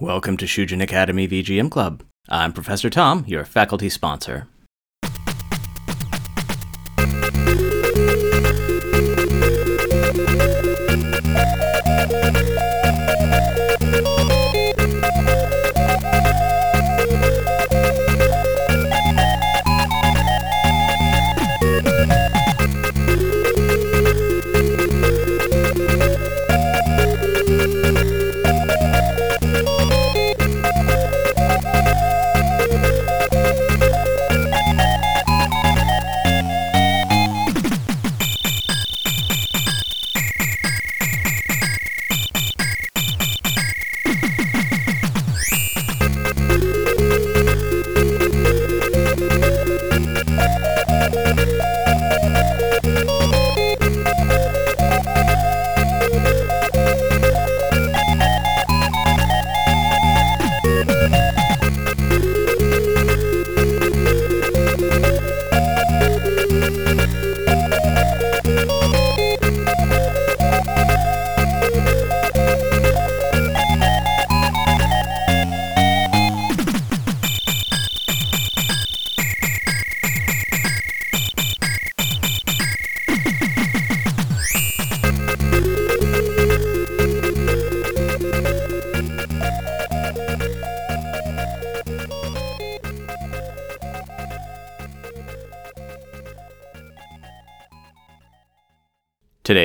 Welcome to Shujin Academy VGM Club. I'm Professor Tom, your faculty sponsor.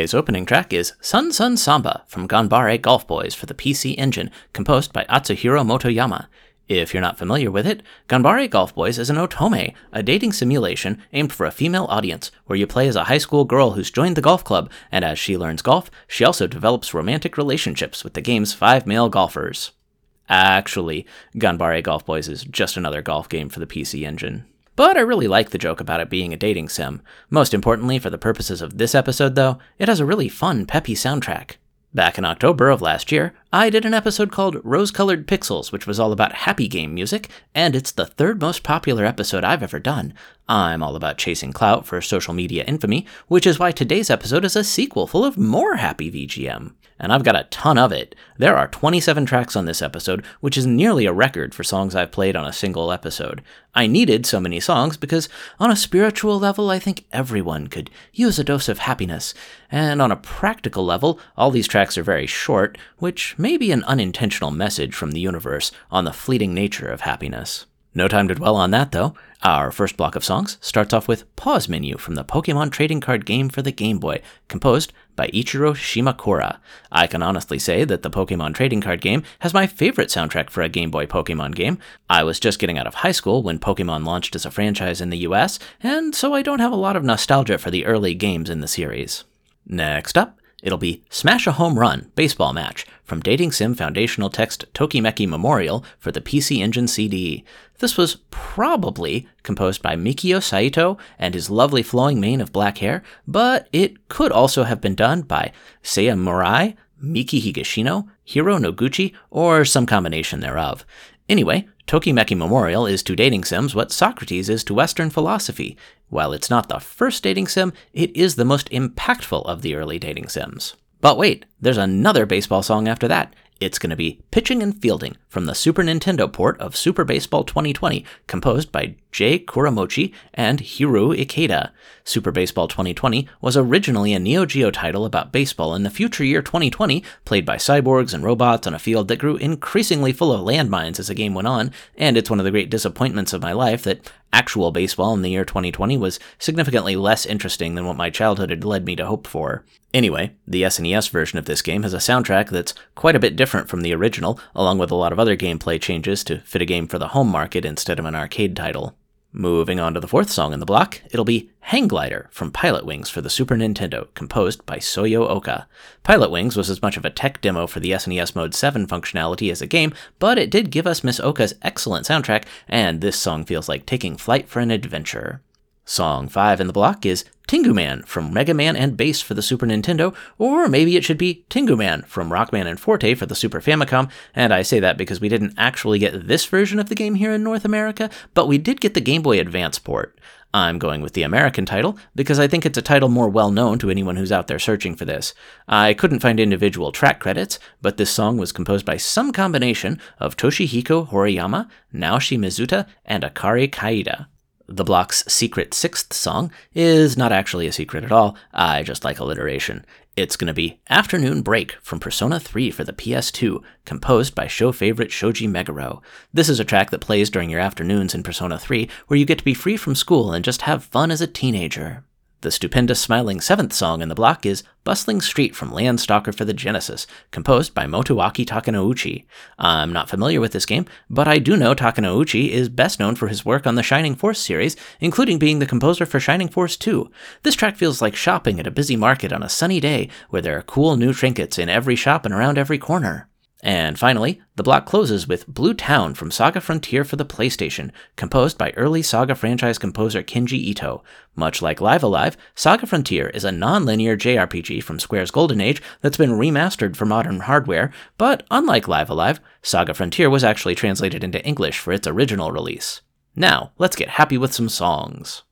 Today's opening track is Sun Sun Samba from Ganbare Golf Boys for the PC Engine, composed by Atsuhiro Motoyama. If you're not familiar with it, Ganbare Golf Boys is an otome, a dating simulation aimed for a female audience, where you play as a high school girl who's joined the golf club, and as she learns golf, she also develops romantic relationships with the game's five male golfers. Actually, Ganbare Golf Boys is just another golf game for the PC Engine. But I really like the joke about it being a dating sim. Most importantly, for the purposes of this episode, though, it has a really fun, peppy soundtrack. Back in October of last year, I did an episode called Rose Colored Pixels, which was all about happy game music, and it's the third most popular episode I've ever done. I'm all about chasing clout for social media infamy, which is why today's episode is a sequel full of more happy VGM and I've got a ton of it. There are 27 tracks on this episode, which is nearly a record for songs I've played on a single episode. I needed so many songs because, on a spiritual level, I think everyone could use a dose of happiness, and on a practical level, all these tracks are very short, which may be an unintentional message from the universe on the fleeting nature of happiness. No time to dwell on that, though. Our first block of songs starts off with Pause Menu from the Pokemon trading card game for the Game Boy, composed by Ichiro Shimakura. I can honestly say that the Pokemon trading card game has my favorite soundtrack for a Game Boy Pokemon game. I was just getting out of high school when Pokemon launched as a franchise in the US, and so I don't have a lot of nostalgia for the early games in the series. Next up, It'll be Smash a Home Run Baseball Match from Dating Sim Foundational Text Tokimeki Memorial for the PC Engine CD. This was probably composed by Mikio Saito and his lovely flowing mane of black hair, but it could also have been done by Seiya Murai, Miki Higashino, Hiro Noguchi, or some combination thereof. Anyway, Tokimeki Memorial is to dating sims what Socrates is to Western philosophy. While it's not the first dating sim, it is the most impactful of the early dating sims. But wait, there's another baseball song after that. It's going to be Pitching and Fielding from the Super Nintendo port of Super Baseball 2020, composed by Jay Kuramochi and Hiroe Ikeda. Super Baseball 2020 was originally a Neo Geo title about baseball in the future year 2020, played by cyborgs and robots on a field that grew increasingly full of landmines as the game went on, and it's one of the great disappointments of my life that actual baseball in the year 2020 was significantly less interesting than what my childhood had led me to hope for. Anyway, the SNES version of this game has a soundtrack that's quite a bit different from the original, along with a lot of other gameplay changes to fit a game for the home market instead of an arcade title. Moving on to the fourth song in the block, it'll be Hang Glider from Pilotwings for the Super Nintendo, composed by Soyo Oka. Pilotwings was as much of a tech demo for the SNES Mode 7 functionality as a game, but it did give us Miss Oka's excellent soundtrack, and this song feels like taking flight for an adventure. Song 5 in the block is Tengu Man from Mega Man and Bass for the Super Nintendo, or maybe it should be Tengu Man from Rockman and Forte for the Super Famicom, and I say that because we didn't actually get this version of the game here in North America, but we did get the Game Boy Advance port. I'm going with the American title because I think it's a title more well known to anyone who's out there searching for this. I couldn't find individual track credits, but this song was composed by some combination of Toshihiko Horiyama, Naoshi Mizuta, and Akari Kaida. The block's secret sixth song is not actually a secret at all, I just like alliteration. It's going to be Afternoon Break from Persona 3 for the PS2, composed by show favorite Shoji Meguro. This is a track that plays during your afternoons in Persona 3, where you get to be free from school and just have fun as a teenager. The stupendous smiling seventh song in the block is Bustling Street from Landstalker for the Genesis, composed by Motoaki Takenouchi. I'm not familiar with this game, but I do know Takenouchi is best known for his work on the Shining Force series, including being the composer for Shining Force 2. This track feels like shopping at a busy market on a sunny day where there are cool new trinkets in every shop and around every corner. And finally, the block closes with Blue Town from Saga Frontier for the PlayStation, composed by early Saga franchise composer Kenji Ito. Much like Live A-Live, Saga Frontier is a non linear JRPG from Square's Golden Age that's been remastered for modern hardware, but unlike Live A-Live, Saga Frontier was actually translated into English for its original release. Now, let's get happy with some songs.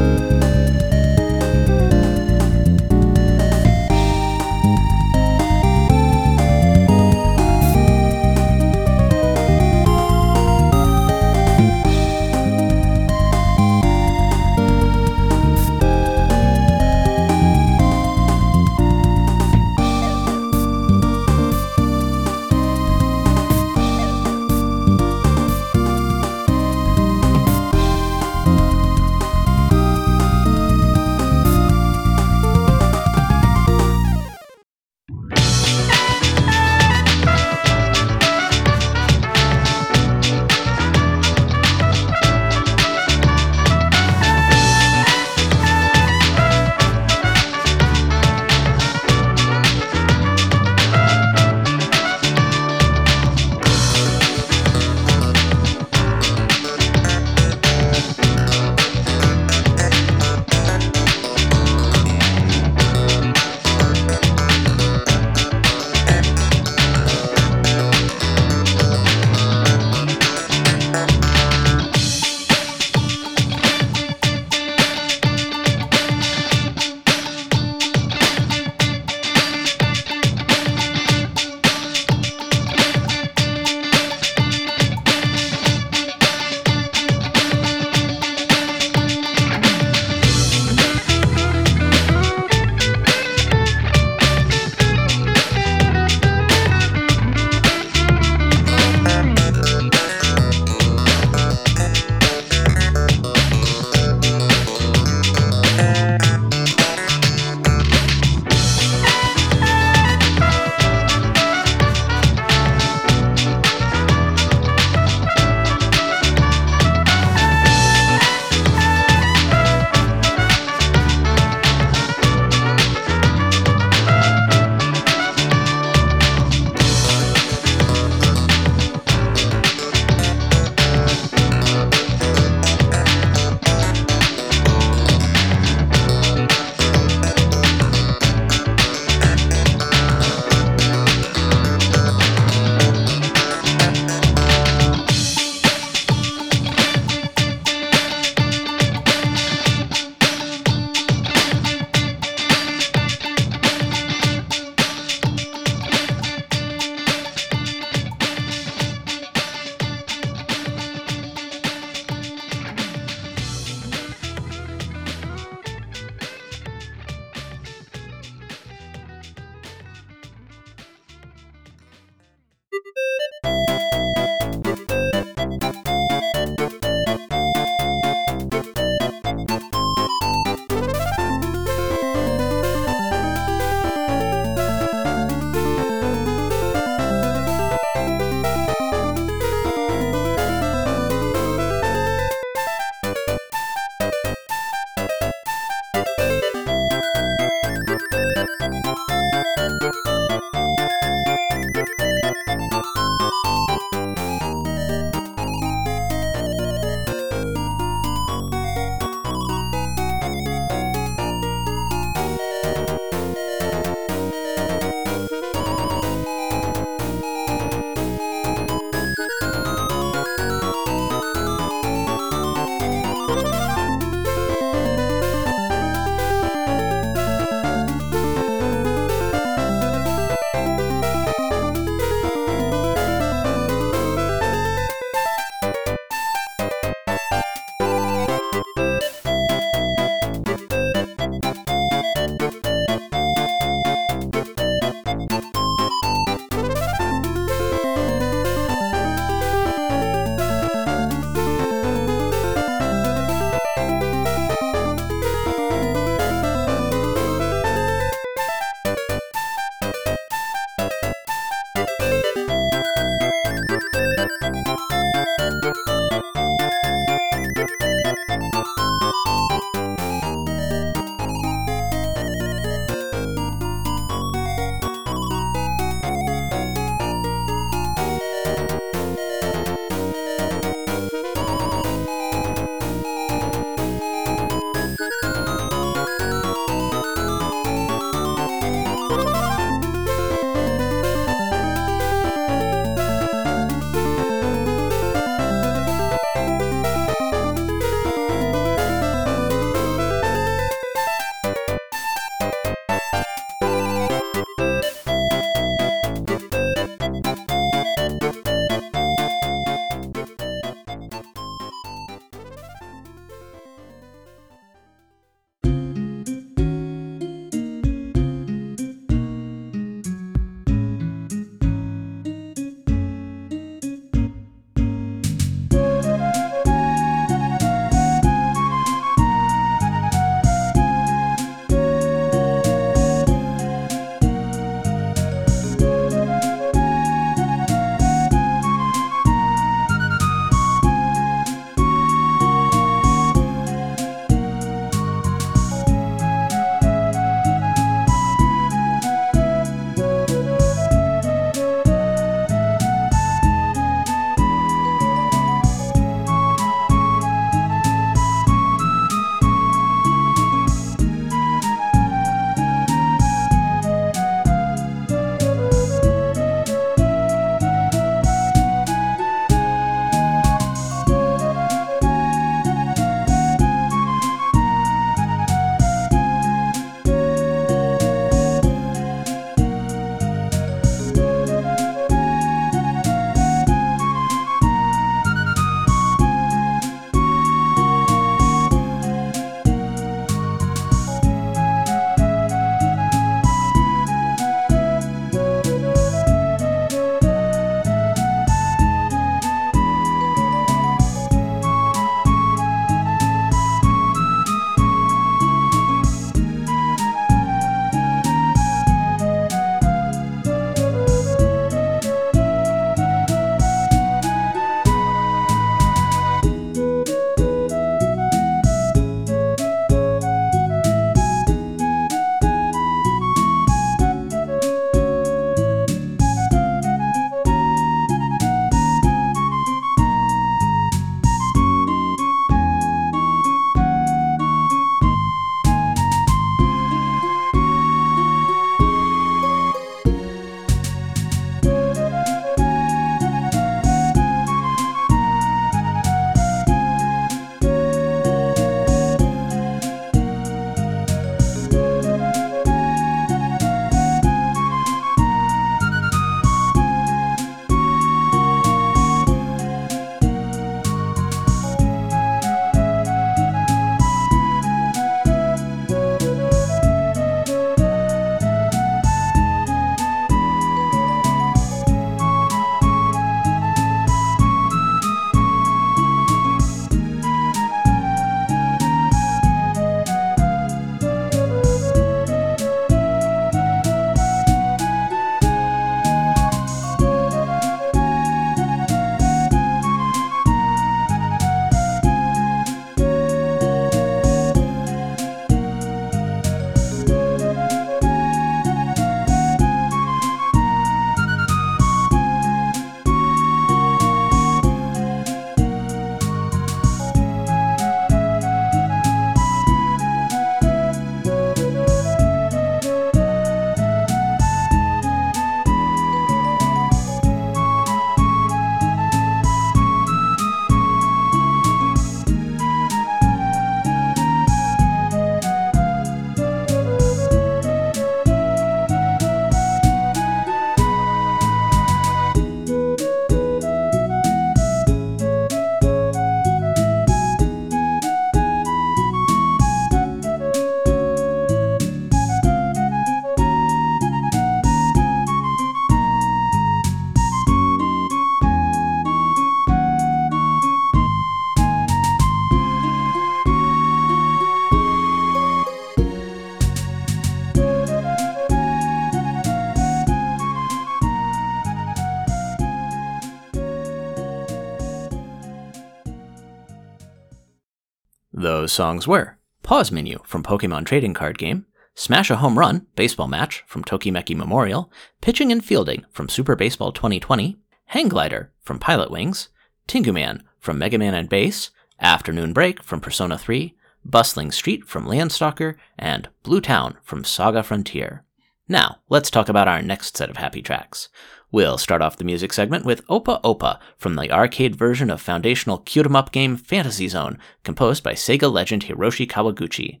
Those songs were Pause Menu from Pokemon Trading Card Game, Smash a Home Run Baseball Match from Tokimeki Memorial, Pitching and Fielding from Super Baseball 2020, Hang Glider from Pilot Wings, Tengu Man from Mega Man and Bass, Afternoon Break from Persona 3, Bustling Street from Landstalker, and Blue Town from Saga Frontier. Now, let's talk about our next set of happy tracks. We'll start off the music segment with Opa Opa from the arcade version of foundational cute 'em up game Fantasy Zone, composed by Sega legend Hiroshi Kawaguchi.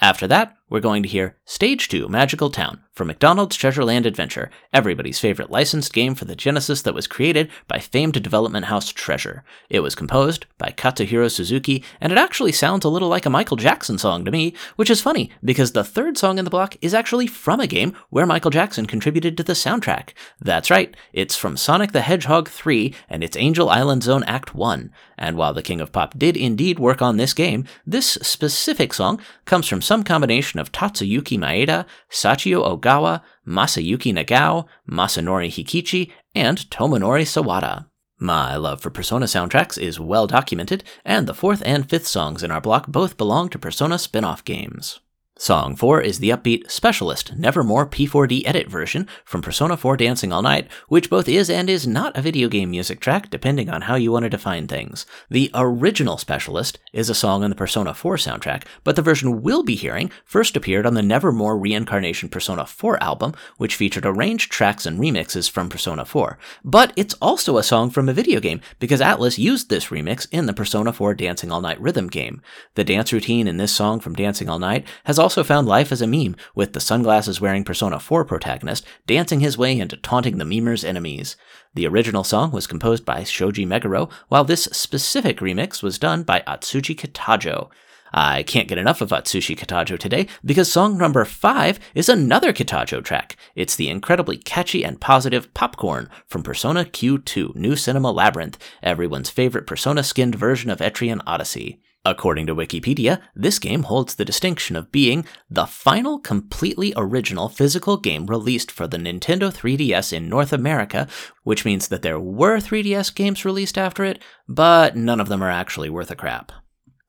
After that, we're going to hear Stage 2 Magical Town from McDonald's Treasure Land Adventure, everybody's favorite licensed game for the Genesis that was created by famed development house Treasure. It was composed by Katsuhiro Suzuki, and it actually sounds a little like a Michael Jackson song to me, which is funny because the third song in the block is actually from a game where Michael Jackson contributed to the soundtrack. That's right, it's from Sonic the Hedgehog 3 and it's Angel Island Zone Act 1. And while the King of Pop did indeed work on this game, this specific song comes from some combination of Tatsuyuki Maeda, Sachio Ogawa, Masayuki Nagao, Masanori Hikichi, and Tomonori Sawada. My love for Persona soundtracks is well documented, and the fourth and fifth songs in our block both belong to Persona spin off games. Song 4 is the upbeat Specialist Nevermore P4D edit version from Persona 4 Dancing All Night, which both is and is not a video game music track, depending on how you want to define things. The original Specialist is a song on the Persona 4 soundtrack, but the version we'll be hearing first appeared on the Nevermore Reincarnation Persona 4 album, which featured arranged tracks and remixes from Persona 4. But it's also a song from a video game, because Atlus used this remix in the Persona 4 Dancing All Night rhythm game. The dance routine in this song from Dancing All Night has also also found life as a meme, with the sunglasses wearing Persona 4 protagonist dancing his way into taunting the memer's enemies. The original song was composed by Shoji Meguro, while this specific remix was done by Atsushi Kitajoh. I can't get enough of Atsushi Kitajoh today because song number 5 is another Kitajoh track. It's the incredibly catchy and positive Popcorn from Persona Q2 New Cinema Labyrinth, everyone's favorite Persona skinned version of Etrian Odyssey. According to Wikipedia, this game holds the distinction of being the final completely original physical game released for the Nintendo 3DS in North America, which means that there were 3DS games released after it, but none of them are actually worth a crap.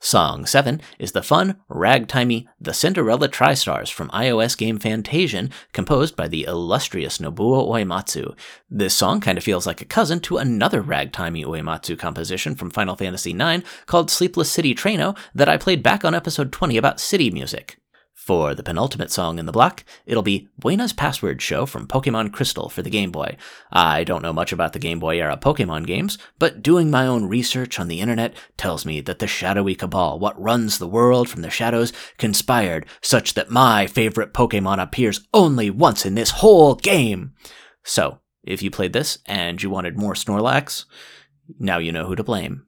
Song 7 is the fun, ragtimey The Cinderella Tri-Stars from iOS game Fantasian, composed by the illustrious Nobuo Uematsu. This song kind of feels like a cousin to another ragtimey Uematsu composition from Final Fantasy IX called Sleepless City Treno that I played back on episode 20 about city music. For the penultimate song in the block, it'll be Buena's Password Show from Pokemon Crystal for the Game Boy. I don't know much about the Game Boy era Pokemon games, but doing my own research on the internet tells me that the shadowy cabal, what runs the world from the shadows, conspired such that my favorite Pokemon appears only once in this whole game. So, if you played this and you wanted more Snorlax, now you know who to blame.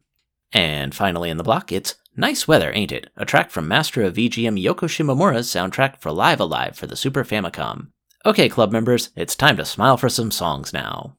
And finally in the block, it's Nice weather, ain't it? A track from master of VGM Yoko Shimomura's soundtrack for Live Alive for the Super Famicom. Okay, club members, it's time to smile for some songs now.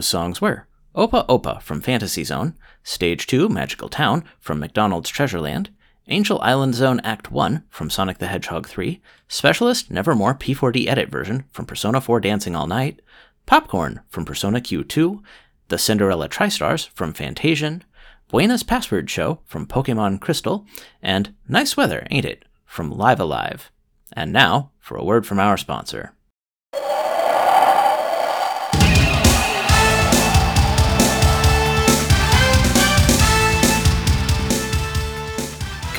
Those songs were Opa Opa from Fantasy Zone, Stage 2 Magical Town from McDonald's Treasureland, Angel Island Zone Act 1 from Sonic the Hedgehog 3, Specialist Nevermore P4D Edit version from Persona 4 Dancing All Night, Popcorn from Persona Q2, The Cinderella Tri-Stars from Fantasian, Buena's Password Show from Pokemon Crystal, and Nice Weather, Ain't It? from Live A Live. And now for a word from our sponsor.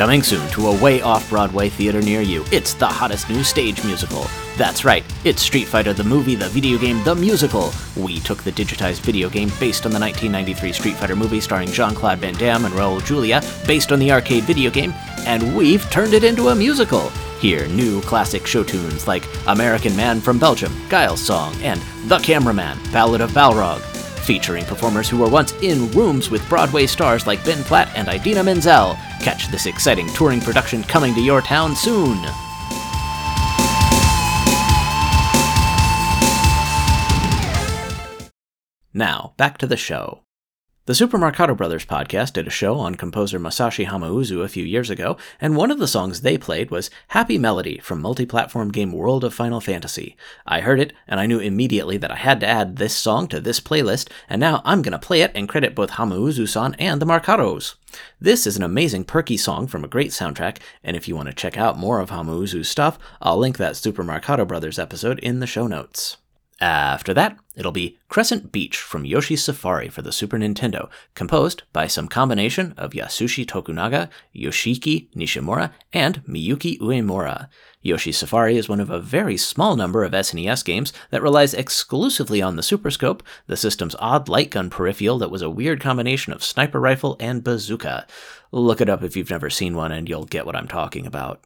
Coming soon to a way off Broadway theater near you, it's the hottest new stage musical. That's right, it's Street Fighter the movie, the video game, the musical. We took the digitized video game based on the 1993 Street Fighter movie starring Jean Claude Van Damme and Raul Julia, based on the arcade video game, and we've turned it into a musical. Hear new classic show tunes like American Man from Belgium, Guile's Song, and The Cameraman, Ballad of Balrog featuring performers who were once in rooms with Broadway stars like Ben Platt and Idina Menzel. Catch this exciting touring production coming to your town soon. Now, back to the show. The Super Marcato Brothers podcast did a show on composer Masashi Hamauzu a few years ago, and one of the songs they played was Happy Melody from multi-platform game World of Final Fantasy. I heard it, and I knew immediately that I had to add this song to this playlist, and now I'm gonna play it and credit both Hamauzu-san and the Marcatos. This is an amazing perky song from a great soundtrack, and if you want to check out more of Hamauzu's stuff, I'll link that Super Marcato Brothers episode in the show notes. After that, it'll be Crescent Beach from Yoshi's Safari for the Super Nintendo, composed by some combination of Yasushi Tokunaga, Yoshiki Nishimura, and Miyuki Uemura. Yoshi's Safari is one of a very small number of SNES games that relies exclusively on the Super Scope, the system's odd light gun peripheral that was a weird combination of sniper rifle and bazooka. Look it up if you've never seen one and you'll get what I'm talking about.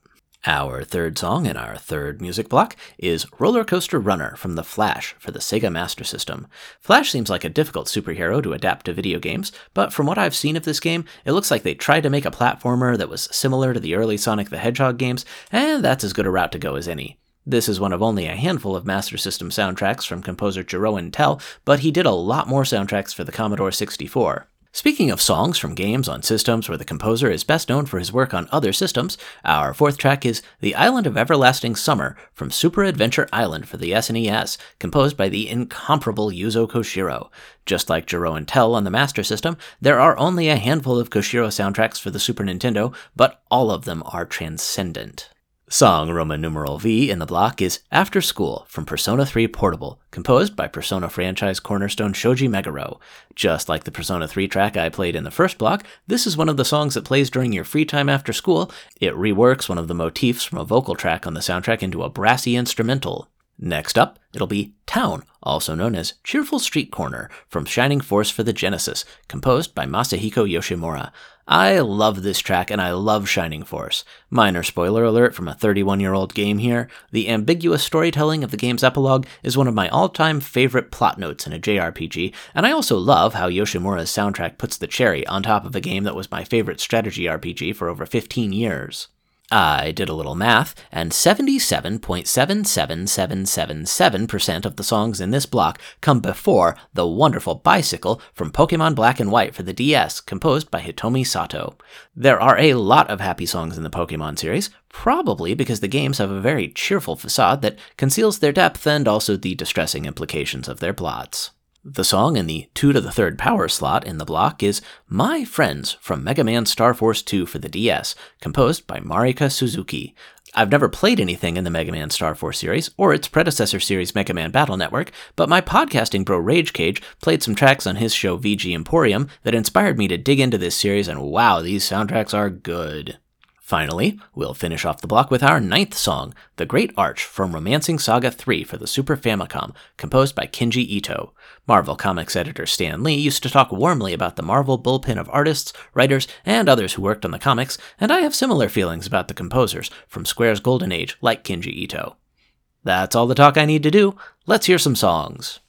Our third song in our third music block is Roller Coaster Runner from The Flash for the Sega Master System. Flash seems like a difficult superhero to adapt to video games, but from what I've seen of this game, it looks like they tried to make a platformer that was similar to the early Sonic the Hedgehog games, and that's as good a route to go as any. This is one of only a handful of Master System soundtracks from composer Jeroen Tel, but he did a lot more soundtracks for the Commodore 64. Speaking of songs from games on systems where the composer is best known for his work on other systems, our fourth track is The Island of Everlasting Summer from Super Adventure Island for the SNES, composed by the incomparable Yuzo Koshiro. Just like Jeroen Tel on the Master System, there are only a handful of Koshiro soundtracks for the Super Nintendo, but all of them are transcendent. Song Roman numeral V in the block is After School from Persona 3 Portable, composed by Persona franchise cornerstone Shoji Meguro. Just like the Persona 3 track I played in the first block, this is one of the songs that plays during your free time after school. It reworks one of the motifs from a vocal track on the soundtrack into a brassy instrumental. Next up, it'll be Town, also known as Cheerful Street Corner, from Shining Force for the Genesis, composed by Masahiko Yoshimura. I love this track and I love Shining Force. Minor spoiler alert from a 31 year old game here. The ambiguous storytelling of the game's epilogue is one of my all time favorite plot notes in a JRPG, and I also love how Yoshimura's soundtrack puts the cherry on top of a game that was my favorite strategy RPG for over 15 years. I did a little math, and 77.77777% of the songs in this block come before the wonderful Bicycle from Pokemon Black and White for the DS, composed by Hitomi Sato. There are a lot of happy songs in the Pokemon series, probably because the games have a very cheerful facade that conceals their depth and also the distressing implications of their plots. The song in the 2 to the 3rd power slot in the block is My Friends from Mega Man Star Force 2 for the DS, composed by Marika Suzuki. I've never played anything in the Mega Man Star Force series or its predecessor series Mega Man Battle Network, but my podcasting bro RayjKayj played some tracks on his show VGMporium that inspired me to dig into this series, and wow, these soundtracks are good. Finally, we'll finish off the block with our ninth song, The Great Arch from Romancing Saga 3 for the Super Famicom, composed by Kenji Ito. Marvel Comics editor Stan Lee used to talk warmly about the Marvel bullpen of artists, writers, and others who worked on the comics, and I have similar feelings about the composers from Square's Golden Age, like Kenji Ito. That's all the talk I need to do. Let's hear some songs.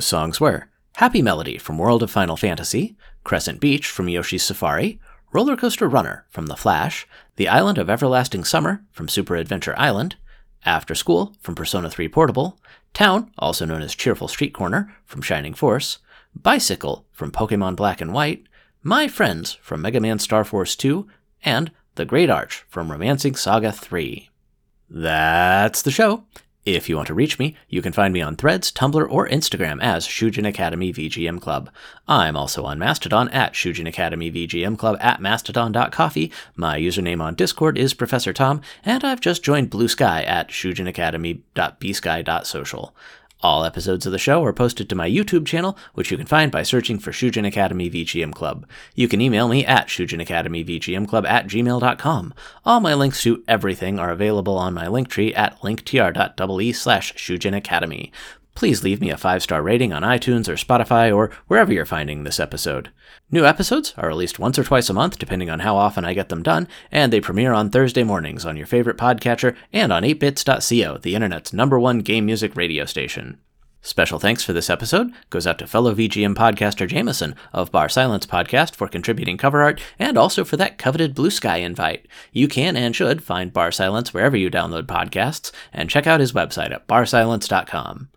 Those songs were Happy Melody from World of Final Fantasy, Crescent Beach from Yoshi's Safari, Roller Coaster Runner from The Flash, The Island of Everlasting Summer from Super Adventure Island, After School from Persona 3 Portable, Town, also known as Cheerful Street Corner from Shining Force, Bicycle from Pokemon Black and White, My Friends from Mega Man Star Force 2, and The Great Arch from Romancing Saga 3. That's the show. If you want to reach me, you can find me on Threads, Tumblr, or Instagram as Shujin Academy VGM Club. I'm also on Mastodon at Shujin Academy VGM Club at mastodon.coffee. My username on Discord is Professor Tom, and I've just joined Bluesky at shujinacademy.bsky.social. All episodes of the show are posted to my YouTube channel, which you can find by searching for Shujin Academy VGM Club. You can email me at shujinacademyvgmclub at gmail.com. All my links to everything are available on my linktree at linktr.ee slash Shujin Academy. Please leave me a five star rating on iTunes or Spotify or wherever you're finding this episode. New episodes are released once or twice a month, depending on how often I get them done, and they premiere on Thursday mornings on your favorite podcatcher and on 8bits.co, the internet's number one game music radio station. Special thanks for this episode goes out to fellow VGM podcaster Jameson of Bar Silence Podcast for contributing cover art and also for that coveted Bluesky invite. You can and should find Bar Silence wherever you download podcasts and check out his website at barsilence.com.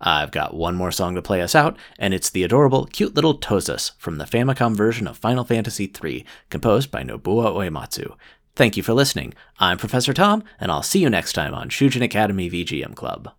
I've got one more song to play us out, and it's the adorable, cute little Tozus from the Famicom version of Final Fantasy III, composed by Nobuo Uematsu. Thank you for listening. I'm Professor Tom, and I'll see you next time on Shujin Academy VGM Club.